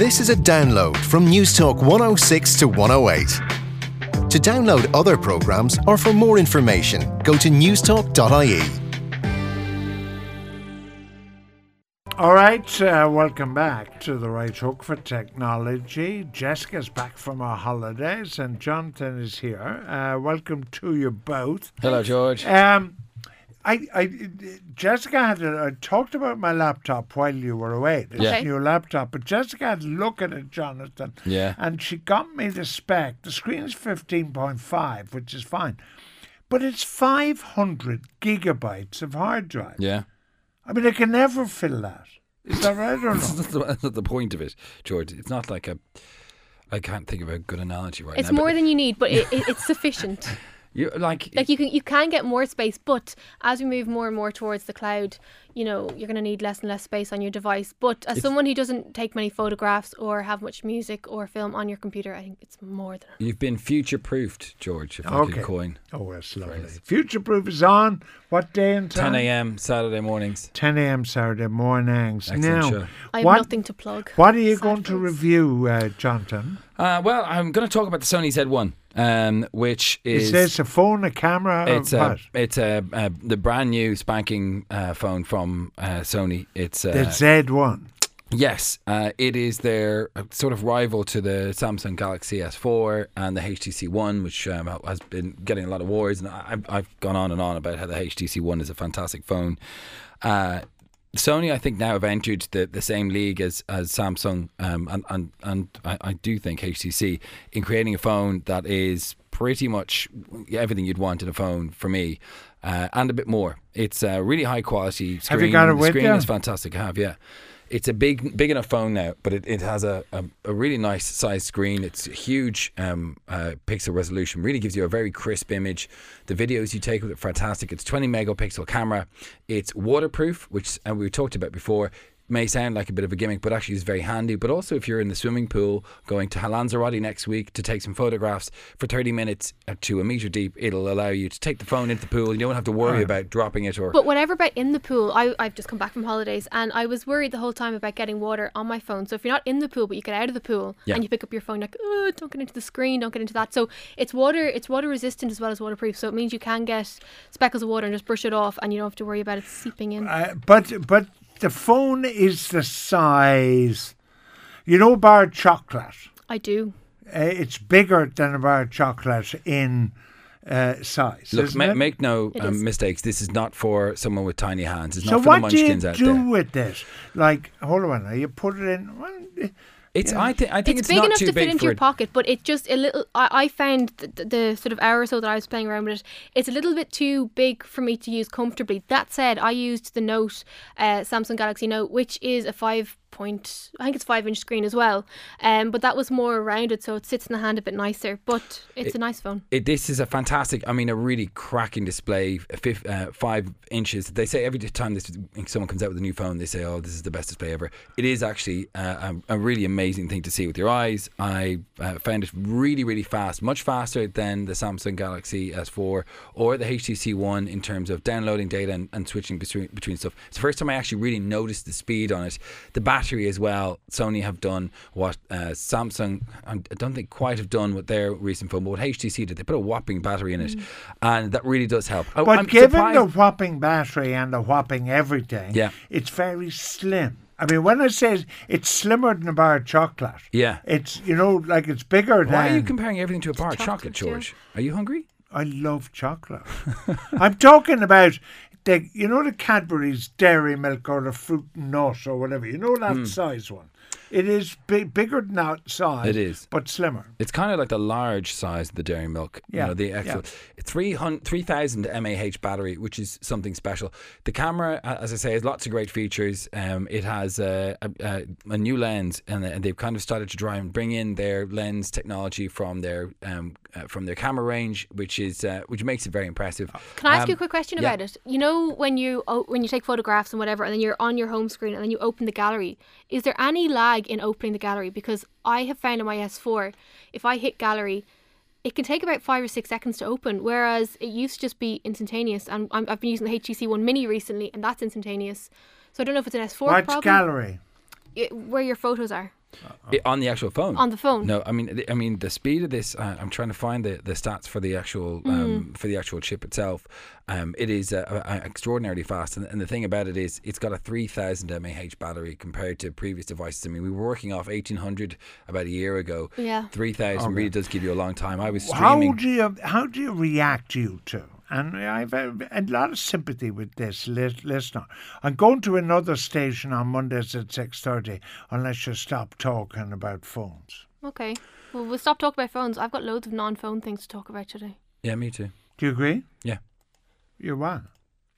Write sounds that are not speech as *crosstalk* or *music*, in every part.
This is a download from Newstalk 106 to 108. To download other programmes or for more information, go to newstalk.ie. All right, uh, welcome back to the Right Hook for Technology. Jessica's back from her holidays and Jonathan is here. Uh, welcome to you both. Hello, George. Um, I, I, Jessica had a, I talked about my laptop while you were away. This Yeah. new laptop, but Jessica had a look at it, Jonathan. Yeah. And she got me the spec. The screen is fifteen point five, which is fine, but it's five hundred gigabytes of hard drive. Yeah. I mean, I can never fill that. Is that right or *laughs* That's not? not, the, that's not the point of it, George. It's not like a. I can't think of a good analogy right It's now. more than you need, but it, it, it's sufficient. *laughs* you like. Like you can you can get more space, but as we move more and more towards the cloud, you know you're going to need less and less space on your device. But as someone who doesn't take many photographs or have much music or film on your computer, I think it's more than. You've been future proofed, George. If I Okay. could coin. Oh, that's lovely. Future Proof is on. What day and time? 10 a.m. Saturday mornings. 10 a.m. Saturday mornings. Excellent now, show. I have what, nothing to plug. what are you Sad going to review, uh, Jonathan? Uh, well, I'm going to talk about the Sony Z1, um, which is. Is this a phone, a camera, it's a, it's a, uh the brand new spanking uh, phone from uh, Sony. It's uh, the Z1. Yes, uh, it is their uh, sort of rival to the Samsung Galaxy S4 and the HTC One, which um, has been getting a lot of awards. And I- I've, I've gone on and on about how the HTC One is a fantastic phone. Uh, Sony, I think, now have entered the, the same league as, as Samsung, um, and and and I, I do think HTC in creating a phone that is pretty much everything you'd want in a phone for me, uh, and a bit more. It's a really high quality screen. Have you got it the with screen you? is fantastic. I have, yeah. It's a big, big enough phone now, but it, it has a, a, a really nice sized screen. It's huge um, uh, pixel resolution. Really gives you a very crisp image. The videos you take with it, are fantastic. It's 20 megapixel camera. It's waterproof, which and we talked about before. May sound like a bit of a gimmick, but actually is very handy. But also, if you're in the swimming pool going to Lanzarote next week to take some photographs for 30 minutes uh, to a meter deep, it'll allow you to take the phone into the pool. You don't have to worry about dropping it or. But whatever about in the pool, I, I've just come back from holidays and I was worried the whole time about getting water on my phone. So if you're not in the pool, but you get out of the pool Yeah. and you pick up your phone, like, oh, don't get into the screen, don't get into that. So it's water, it's water resistant as well as waterproof. So it means you can get speckles of water and just brush it off, and you don't have to worry about it seeping in. Uh, but but the phone is the size, you know, bar of chocolate. I do. Uh, it's bigger than a bar of chocolate in uh, size. Look, isn't ma- it? make no um, mistakes. This is not for someone with tiny hands. It's so not for the what do you do with this? Like, hold on, now, you put it in. Well, It's. I think. I think it's, it's, big not enough too to big fit into your it. pocket, but it just a little. I, I found the, the sort of hour or so that I was playing around with it, it's a little bit too big for me to use comfortably. That said, I used the Note, uh, Samsung Galaxy Note, which is a five point, I think it's five inch screen as well. Um, but that was more rounded, so it sits in the hand a bit nicer. But it's a nice phone. It, this is a fantastic. I mean, a really cracking display. a Fif, uh, five inches. They say every time this someone comes out with a new phone, they say, "Oh, this is the best display ever." It is actually uh, a, a really amazing thing to see with your eyes. I uh, found it really, really fast, much faster than the Samsung Galaxy S4 or the HTC One in terms of downloading data and, and switching between between stuff. It's the first time I actually really noticed the speed on it. The battery as well. Sony have done what uh, Samsung I don't think quite have done with their recent phone, but what HTC did. They put a whopping battery in it, and that really does help. But I'm given surprised- the whopping battery and the whopping everything, Yeah. it's very slim. I mean, when I say it's slimmer than a bar of chocolate, Yeah. it's you know like it's bigger Why are you than. comparing everything to a bar of chocolate, chocolate, yeah. George? Are you hungry? I love chocolate. *laughs* I'm talking about the you know the Cadbury's Dairy Milk or the Fruit and Nut or whatever. You know that hmm. size one. It is big, bigger than that size. It is. but slimmer. It's kind of like the large size of the dairy milk. Yeah, You know, the yeah. actual 300 3000 mAh battery, which is something special. The camera, as I say, has lots of great features. Um, it has a, a, a, a new lens, and, and they've kind of started to try and bring in their lens technology from their um, uh, from their camera range, which is uh, which makes it very impressive. Can I ask Um, you a quick question yeah. about it? You know when you oh, when you take photographs and whatever, and then you're on your home screen, and then you open the gallery. Is there any lag in opening the gallery? Because I have found in my S4, if I hit gallery, it can take about five or six seconds to open, whereas it used to just be instantaneous. And I'm, I've been using the HTC One Mini recently, and that's instantaneous. So I don't know if it's an S4 What's problem. gallery? it- where your photos are. I- on the actual phone. on the phone. No, I mean, the- I mean the speed of this. Uh, I'm trying to find the, the stats for the actual um, for the actual chip itself. Um, it is uh, uh, extraordinarily fast, and, and the thing about it is, it's got a 3,000 mAh battery compared to previous devices. I mean, we were working off 1,800 about a year ago. Yeah. 3,000 really does give you a long time. I was streaming. How do you how do you react you two? And I've a, a lot of sympathy with this lis- listener. I'm going to another station on Mondays at six thirty, unless you stop talking about phones. Okay. Well, we'll stop talking about phones. I've got loads of non-phone things to talk about today. yeah, me too. Do you agree? Yeah. You what?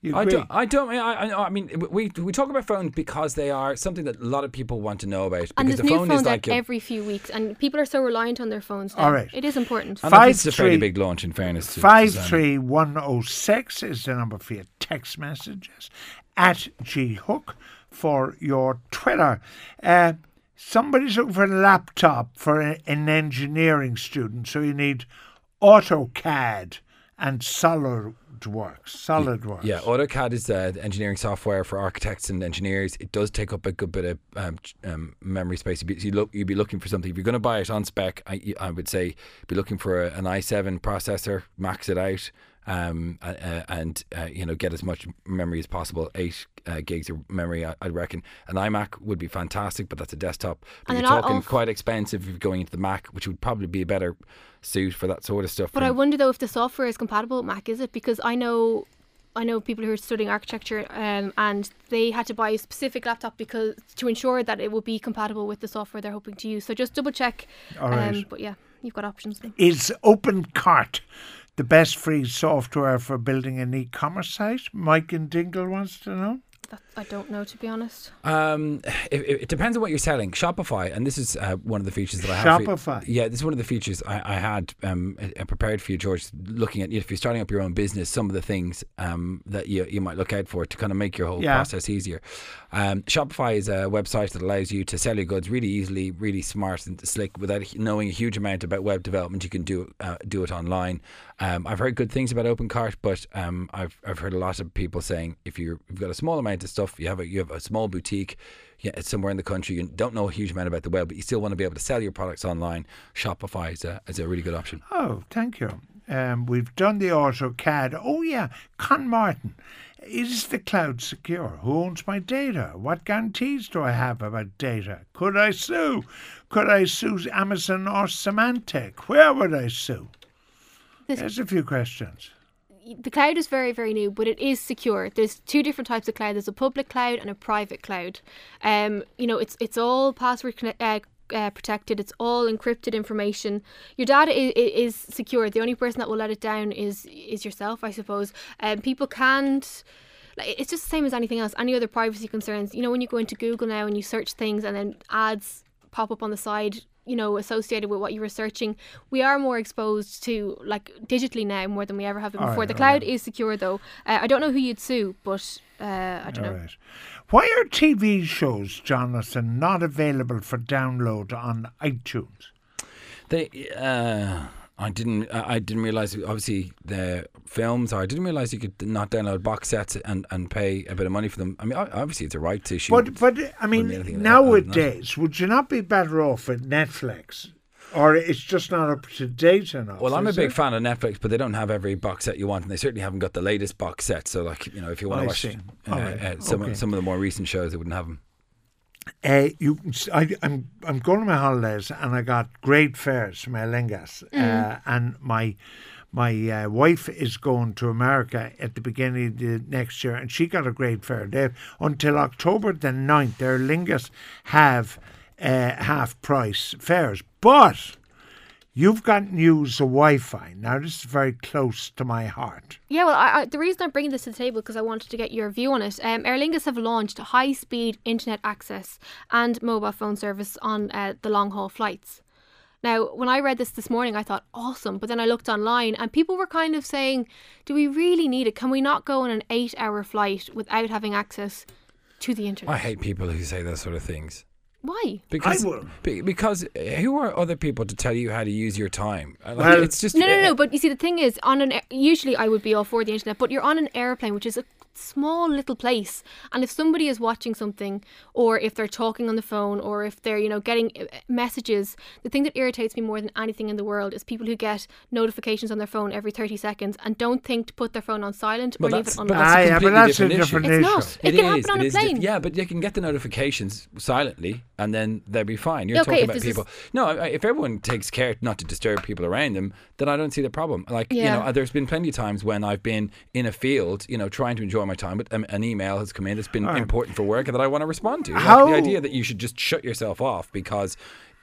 You I don't. I don't. I, I, I mean, we we talk about phones because they are something that a lot of people want to know about. Because And there's the new phones is like out a, every few weeks, and people are so reliant on their phones. Now. All right. It is important. and I think it's a Five, fairly three- big launch. In fairness, to Five Susanna. three one oh six is the number for your text messages. At G Hook for your Twitter. Uh, somebody's looking for a laptop for a- an engineering student, so you need AutoCAD and SolidWorks. SolidWorks. Yeah, AutoCAD is uh, the engineering software for architects and engineers. It does take up a good bit of um, um, memory space. You'd be, you look, you'd be looking for something. If you're going to buy it on spec, I, I would say be looking for a, an i7 processor, max it out, um, uh, uh, and uh, you know get as much memory as possible. Eight uh, gigs of memory, I, I reckon. An iMac would be fantastic, but that's a desktop. But And you're talking all- quite expensive if you're going into the Mac, which would probably be a better suit for that sort of stuff. But I wonder though if the software is compatible with Mac, is it? Because I know, I know people who are studying architecture, um, and they had to buy a specific laptop because to ensure that it will be compatible with the software they're hoping to use. So just double check. All right. Um, but yeah, you've got options. Then. Is OpenCart the best free software for building an e-commerce site? Mike and Dingle wants to know. I don't know to be honest. Um, it, it it depends on what you're selling. Shopify, and this is uh, one of the features that I have. for you- Shopify. yeah, this is one of the features I, I had um, uh, prepared for you, George. Looking at if you're starting up your own business, some of the things um, that you you might look out for to kind of make your whole Yeah. process easier. Um, Shopify is a website that allows you to sell your goods really easily, really smart and slick, without knowing a huge amount about web development. You can do uh, do it online. Um, I've heard good things about OpenCart, but um, I've I've heard a lot of people saying if you're, you've got a small amount of stuff, you have a you have a small boutique, yeah, it's somewhere in the country, you don't know a huge amount about the web, but you still want to be able to sell your products online. Shopify is a is a really good option. Oh, thank you. Um, we've done the AutoCAD. Oh, yeah, Con Martin. Is the cloud secure? Who owns my data? What guarantees do I have about data? Could I sue? Could I sue Amazon or Symantec? Where would I sue? This- There's a few questions. the cloud is very very new but it is secure. There's two different types of cloud. There's a public cloud and a private cloud. Um you know it's it's all password connect, uh, uh, protected. It's all encrypted information. Your data is, is secure. The only person that will let it down is is yourself i suppose. Um people can't like it's just the same as anything else any other privacy concerns. You know when you go into google now and you search things and then ads pop up on the side you know associated with what you were searching we are more exposed to like digitally now more than we ever have been before Alright, the cloud alright. is secure though uh, i don't know who you'd sue but uh, i don't All know right. Why are TV shows, Jonathan, not available for download on iTunes? They, uh, I didn't, I didn't realize. Obviously, the films. I didn't realize you could not download box sets and, and pay a bit of money for them. I mean, obviously, it's a right to shoot. But but I mean, anything that, wouldn't nowadays, would you not be better off at Netflix, or it's just not up to date enough? well, I'm a big it? fan of Netflix, but they don't have every box set you want, and they certainly haven't got the latest box set. So, like, you know, if you want to watch uh, right. uh, some Okay. some of the more recent shows, they wouldn't have them. Uh, you, I, am I'm going to my holidays and I got great fares from Aer Lingus, uh, and my my uh, wife is going to America at the beginning of the next year, and she got a great fare. They until October the 9th, Aer Lingus have uh, half price fares, but you've got news of Wi-Fi. Now this is very close to my heart. Yeah, well, I, I, the reason I'm bringing this to the table because I wanted to get your view on it. Um, Aer Lingus have launched high-speed internet access and mobile phone service on uh, the long-haul flights. Now, when I read this this morning, I thought awesome, but then I looked online and people were kind of saying, "Do we really need it? Can we not go on an eight-hour flight without having access to the internet?" I hate people who say those sort of things. Why? Because, will. be- because uh, who are other people to tell you how to use your time? Uh, Like, Well- it's just No, no, no. But you see, the thing is, on an usually I would be all for the internet, but you're on an airplane, which is a small little place. And if somebody is watching something, or if they're talking on the phone, or if they're, you know, getting uh, messages, the thing that irritates me more than anything in the world is people who get notifications on their phone every 30 seconds and don't think to put their phone on silent or leave it on but loud. that's a Ah, yeah, but completely that's a different issue. different It's not. It, can happen on a is diff- yeah, but you can get the notifications silently, and then they'll be fine. You're okay, talking about people. No, if everyone takes care not to disturb people around them, then I don't see the problem. Like you know, there's been plenty of times when I've been in a field, you know, trying to enjoy my time, but um, an email has come in that's been important for work and that I want to respond to. Like, the idea that you should just shut yourself off because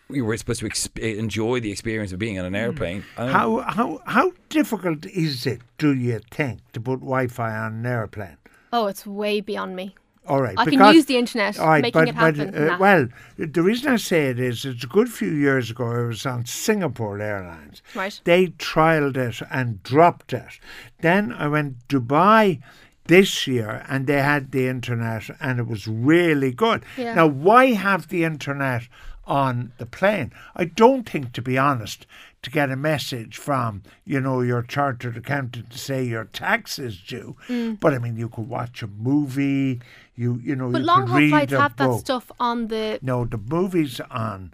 you were supposed to exp- enjoy the experience of being on an airplane. I How how how difficult is it, do you think, to put Wi-Fi on an airplane? Oh, it's way beyond me. All right, I can use the internet, all right, making but, it happen. But, uh, nah. Well, the reason I say it is, it's a good few years ago. I was on Singapore Airlines. Right. They trialed it and dropped it. Then I went Dubai this year, and they had the internet, and it was really good. Yeah. Now, why have the internet on the plane? I don't think, to be honest, to get a message from you know your chartered accountant to say your tax is due. But I mean, you could watch a movie. You you know Mm. but you long could haul read flights a have that stuff on the. No, the movies on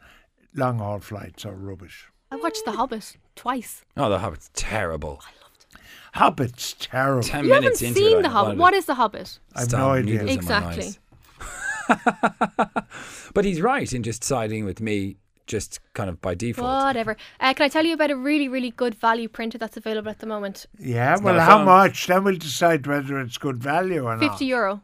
long haul flights are rubbish. I watched The Hobbit twice. oh, the Hobbit's terrible. Hobbit's terrible. Ten You haven't minutes into seen it, The I Hobbit. wanted What to is The Hobbit? I've no idea. needles in my Exactly. *laughs* but he's right in just siding with me, just kind of by default. Whatever. Uh, can I tell you about a really, really good value printer that's available at the moment? Yeah, not well, how much? Then we'll decide whether it's good value or not. 50 euro.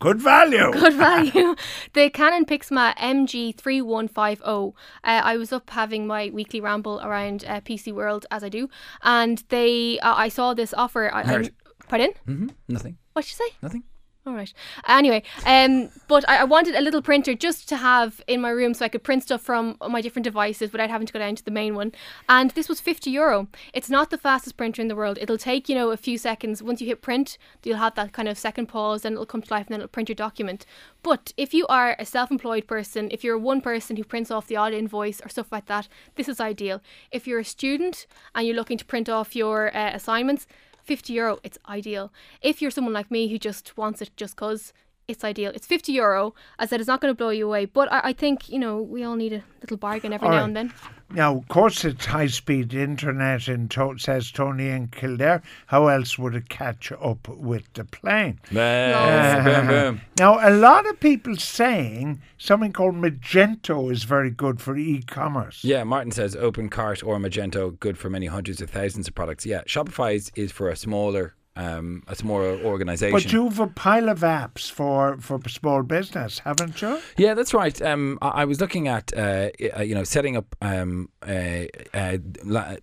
Good value. *laughs* Good value. *laughs* the Canon Pixma MG3150. Uh, I was up having my weekly ramble around uh, PC World, as I do, and they. Uh, I saw this offer. I, I, Heard. pardon? hmm Nothing. What'd you say? Nothing. All right. Anyway, um, but I, I wanted a little printer just to have in my room so I could print stuff from my different devices without having to go down to the main one. And this was 50 euro. It's not the fastest printer in the world. It'll take, you know, a few seconds. Once you hit print, you'll have that kind of second pause, then it'll come to life and then it'll print your document. But if you are a self employed person, if you're one person who prints off the odd invoice or stuff like that, this is ideal. If you're a student and you're looking to print off your uh, assignments, 50 euro, it's ideal. If you're someone like me who just wants it just because, it's ideal. It's 50 euro. As I said, it's not going to blow you away, but I, I think, you know, we all need a little bargain every All now right. and then. Now, of course, it's high speed internet, in to- says Tony in Kildare. How else would it catch up with the plane? Boom, *laughs* boom, boom. Now, a lot of people saying something called Magento is very good for e commerce. Yeah, Martin says OpenCart or Magento good for many hundreds of thousands of products. Yeah, Shopify is, is for a smaller um, a smaller organization. But you've a pile of apps for, for small business, haven't you? Yeah, that's right. Um, I, I was looking at uh, uh, you know setting up um, uh, la-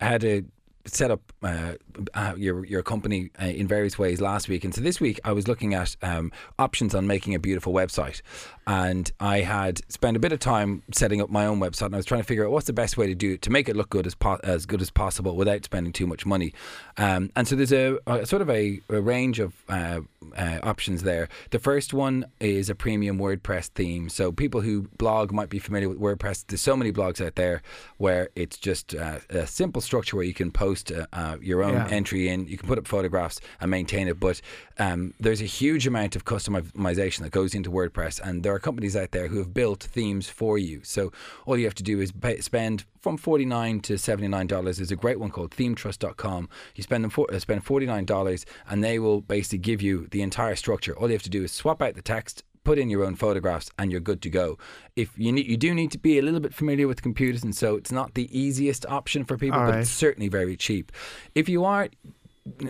how to set up uh, uh, your your company uh, in various ways last week, and so this week I was looking at um, options on making a beautiful website, and I had spent a bit of time setting up my own website, and I was trying to figure out what's the best way to do it to make it look good as po- as good as possible without spending too much money. Um, and so there's a, a sort of a, a range of uh, uh, options there. The first one is a premium WordPress theme. So people who blog might be familiar with WordPress. There's so many blogs out there where it's just uh, a simple structure where you can post uh, uh, your own Yeah. entry in, you can put up photographs and maintain it. But um, there's a huge amount of customization that goes into WordPress, and there are companies out there who have built themes for you. So all you have to do is pay, spend from forty nine to seventy nine dollars. There's a great one called ThemeTrust.com. You spend them for, uh, spend forty nine dollars, and they will basically give you the entire structure. All you have to do is swap out the text. Put in your own photographs and you're good to go. If you need, you do need to be a little bit familiar with computers, and so it's not the easiest option for people, All but right. it's certainly very cheap. If you are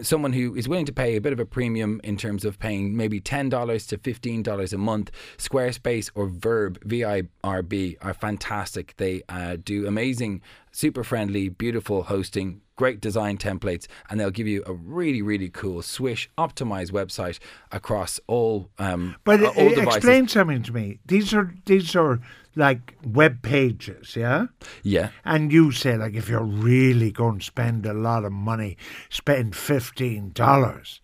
someone who is willing to pay a bit of a premium in terms of paying maybe $10 to $15 a month, Squarespace or Virb, V I R B, are fantastic. They uh, do amazing, super friendly, beautiful hosting, great design templates, and they'll give you a really, really cool Swish optimized website across all, um, But uh, all devices. explain something to me. These are these are like web pages, yeah? Yeah. And you say like if you're really going to spend a lot of money, spend fifteen dollars.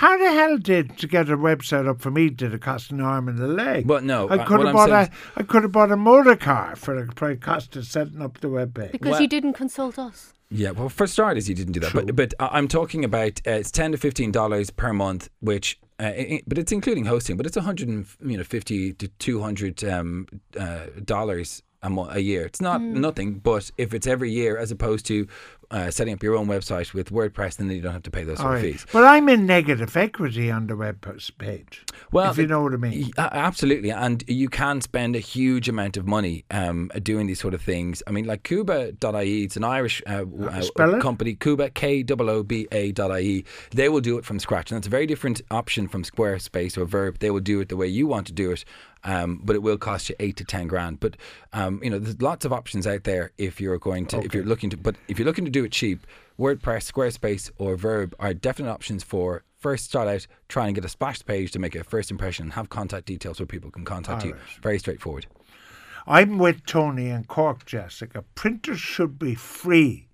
How the hell did to get a website up for me? Did it cost an arm and a leg? But no, I uh, could have bought a I could have bought a motor car for the price cost of setting up the web page. Because Well- you didn't consult us. Yeah, well, for starters, you didn't do that, but but I- I'm talking about uh, it's ten to fifteen dollars per month, which. Uh, i- i- but it's including hosting, but it's 100 and, you know 50 to 200 um, uh, dollars a, mo- a year. It's not nothing, but if it's every year as opposed to uh, setting up your own website with WordPress, then you don't have to pay those sort of fees. But I'm in negative equity on the web page. Well, if you know what I mean. Absolutely, and you can spend a huge amount of money um, doing these sort of things. I mean, like Kooba.ie, it's an Irish uh, uh, company, Cuba, K O O B A IE. They will do it from scratch, and it's a very different option from Squarespace or Virb. They will do it the way you want to do it, um, but it will cost you eight to ten grand. But um, you know, there's lots of options out there if you're going to, if you're looking to, but if you're looking to do it cheap, WordPress, Squarespace, or Virb are definite options for first start out, try and get a splash page to make a first impression and have contact details where people can contact you. Very straightforward. I'm with Tony and Cork, Jessica. Printers should be free,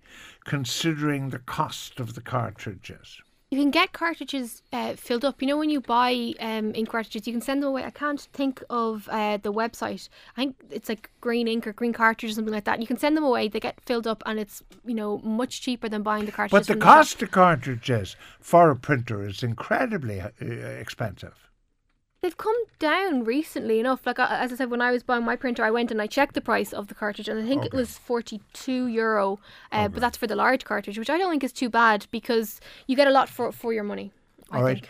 considering the cost of the cartridges. You can get cartridges uh, filled up. You know, when you buy um, ink cartridges, you can send them away. I can't think of uh, the website. I think it's like green ink or green cartridge or something like that. You can send them away. They get filled up, and it's you know much cheaper than buying the cartridges. But the cost of cartridges for a printer is incredibly uh, expensive. They've come down recently enough. Like uh, as I said, when I was buying my printer, I went and I checked the price of the cartridge, and I think it was forty-two euro. Uh, But that's for the large cartridge, which I don't think is too bad because you get a lot for for your money. I All right. think.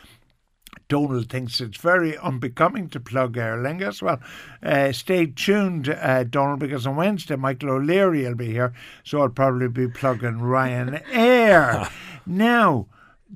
Donald thinks it's very unbecoming to plug Aer Lingus. Well, uh, stay tuned, uh, Donald, because on Wednesday Michael O'Leary will be here, so I'll probably be plugging Ryanair. *laughs* now, the,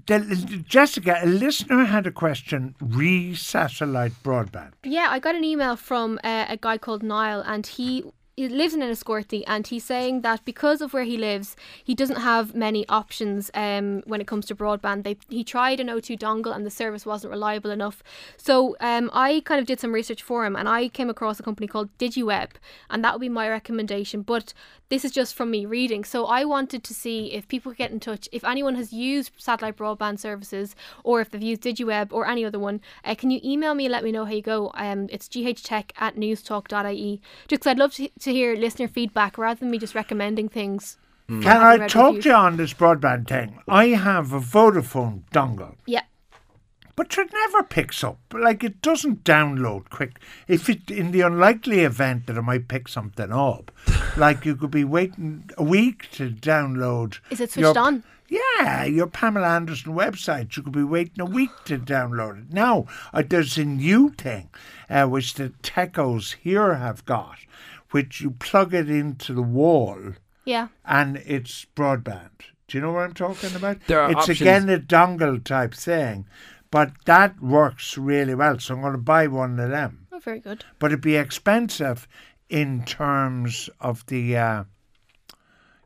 Jessica, a listener had a question re satellite broadband. Yeah, I got an email from uh, a guy called Niall, and he. He lives in Enniscorthy and he's saying that because of where he lives, he doesn't have many options um, when it comes to broadband. They, he tried an O2 dongle and the service wasn't reliable enough. So um, I kind of did some research for him and I came across a company called DigiWeb, and that would be my recommendation. But this is just from me reading. So I wanted to see if people could get in touch, if anyone has used satellite broadband services or if they've used DigiWeb or any other one, uh, can you email me and let me know how you go? Um, it's ghtech at newstalk.ie. Just 'cause I'd love to, to hear listener feedback rather than me just recommending things. Can I read talk reviews. to you on this broadband thing? I have a Vodafone dongle. Yeah. But it never picks up. Like it doesn't download quick. If it in the unlikely event that it might pick something up, *laughs* like you could be waiting a week to download. Is it your- switched on? Yeah, your Pamela Anderson website. You could be waiting a week to download it. Now uh, there's a new thing, uh, which the techos here have got, which you plug it into the wall Yeah. and it's broadband. Do you know what I'm talking about? There are it's options- again a dongle type thing, but that works really well. So I'm going to buy one of them. Oh, very good. But it'd be expensive in terms of the, uh,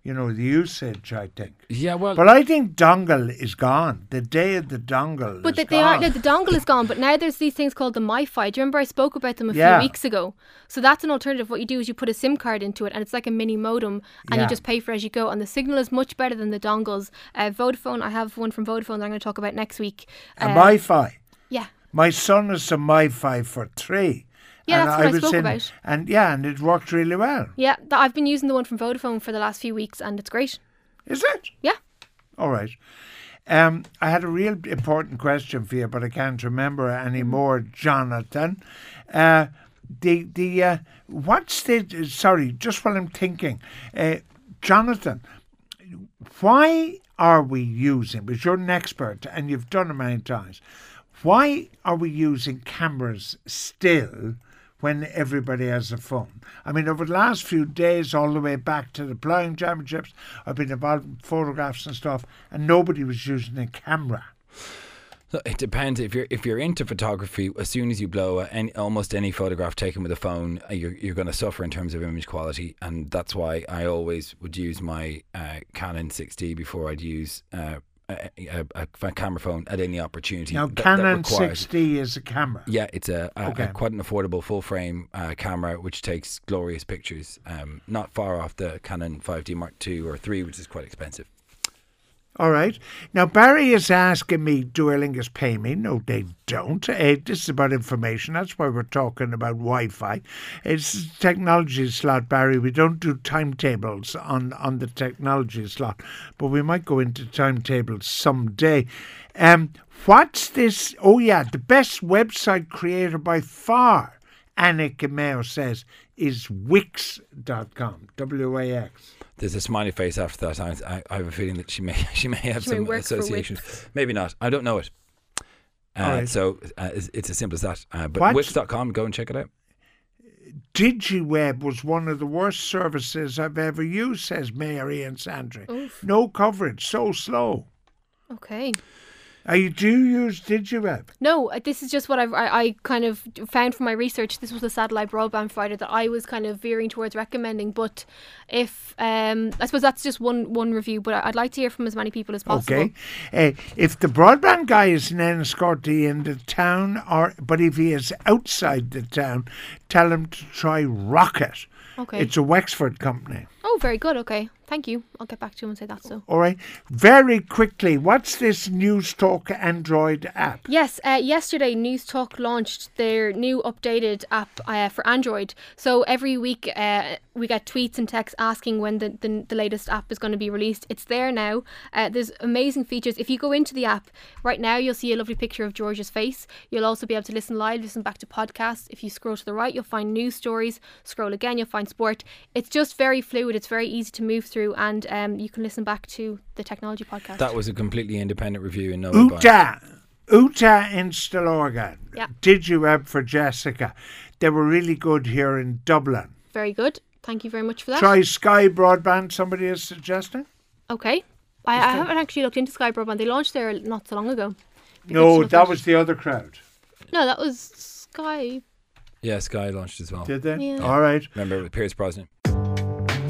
you know, the usage. I think. Yeah, well, But I think dongle is gone. The day of the dongle. But is they, they are no, the dongle is gone. But now there's these things called the MiFi. Do you remember I spoke about them a Yeah. few weeks ago? So that's an alternative. What you do is you put a SIM card into it, and it's like a mini modem, and Yeah. you just pay for it as you go. And the signal is much better than the dongles. Uh, Vodafone, I have one from Vodafone that I'm going to talk about next week. a Uh, MiFi. yeah, My son is a MiFi for three. Yeah, and that's what I was spoke in, about. And yeah, and it worked really well. yeah. Th- I've been using the one from Vodafone for the last few weeks, and it's great. Is it? Yeah. All right. Um, I had a real important question for you, but I can't remember anymore, Jonathan. Uh, the the uh, what's the sorry? Just while I'm thinking, uh, Jonathan, why are we using? Because you're an expert and you've done it many times. Why are we using cameras still when everybody has a phone? I mean, over the last few days, all the way back to the flying championships, I've been involved in photographs and stuff, and nobody was using a camera. So it depends if you're if you're into photography. As soon as you blow any, almost any photograph taken with a phone, uh, you're you're going to suffer in terms of image quality, and that's why I always would use my uh, Canon 6D before I'd use. Uh, a, a, a, camera phone at any opportunity. Now, that- that Canon requires- 6D is a camera. Yeah, it's a, a, Okay. quite an affordable full frame uh, camera which takes glorious pictures. Um, not far off the Canon 5D Mark II or III, which is quite expensive. All right. Now, Barry is asking me, do Aer Lingus pay me? No, they don't. Uh, this is about information. That's why we're talking about Wi Fi. It's technology slot, Barry. We don't do timetables on, on the technology slot, but we might go into timetables someday. Um, what's this? Oh, yeah, the best website creator by far, Annika Mayo says, is Wix.com. W A X there's a smiley face after that. I, I, have a feeling that she may *laughs* she may have She some work for association. Maybe not. I don't know it. Uh, Alright. So uh, it's, it's as simple as that. Uh, but What? Wix.com, go and check it out. DigiWeb was one of the worst services I've ever used, says Mary and Sandra. Oof. No coverage, so slow. Okay. Are you do you use DigiWeb? No, uh, this is just what I've, I, I kind of found from my research. This was a satellite broadband provider that I was kind of veering towards recommending. But if um, I suppose that's just one one review, but I- I'd like to hear from as many people as possible. Okay. Uh, if the broadband guy is in Enniscorthy in the town, or but if he is outside the town, tell him to try Rocket. Okay. It's a Wexford company. oh, very good. Okay, thank you. I'll get back to you and say that. So. All right. Very quickly, what's this News Talk Android app? Yes, uh, yesterday News Talk launched their new updated app uh, for Android. So every week uh, we get tweets and texts asking when the, the, the latest app is going to be released. It's there now. Uh, there's amazing features. If you go into the app right now, you'll see a lovely picture of George's face. You'll also be able to listen live, listen back to podcasts. If you scroll to the right, you'll find news stories. Scroll again, you'll find sport. It's just very fluid. It's very easy to move through, and um, you can listen back to the technology podcast. That was a completely independent review in no way biased. Uta, Uta in Stillorgan. Yeah. DigiWeb for Jessica. They were really good here in Dublin. very good. Thank you very much for that. Try Sky Broadband, somebody is suggesting? Okay. I, I haven't actually looked into Sky Broadband. They launched there not so long ago. Be good to No, that at. was the other crowd. No, that was Sky. Yeah, Sky launched as well. Did they? Yeah. All right. Remember with Pierce Brosnan.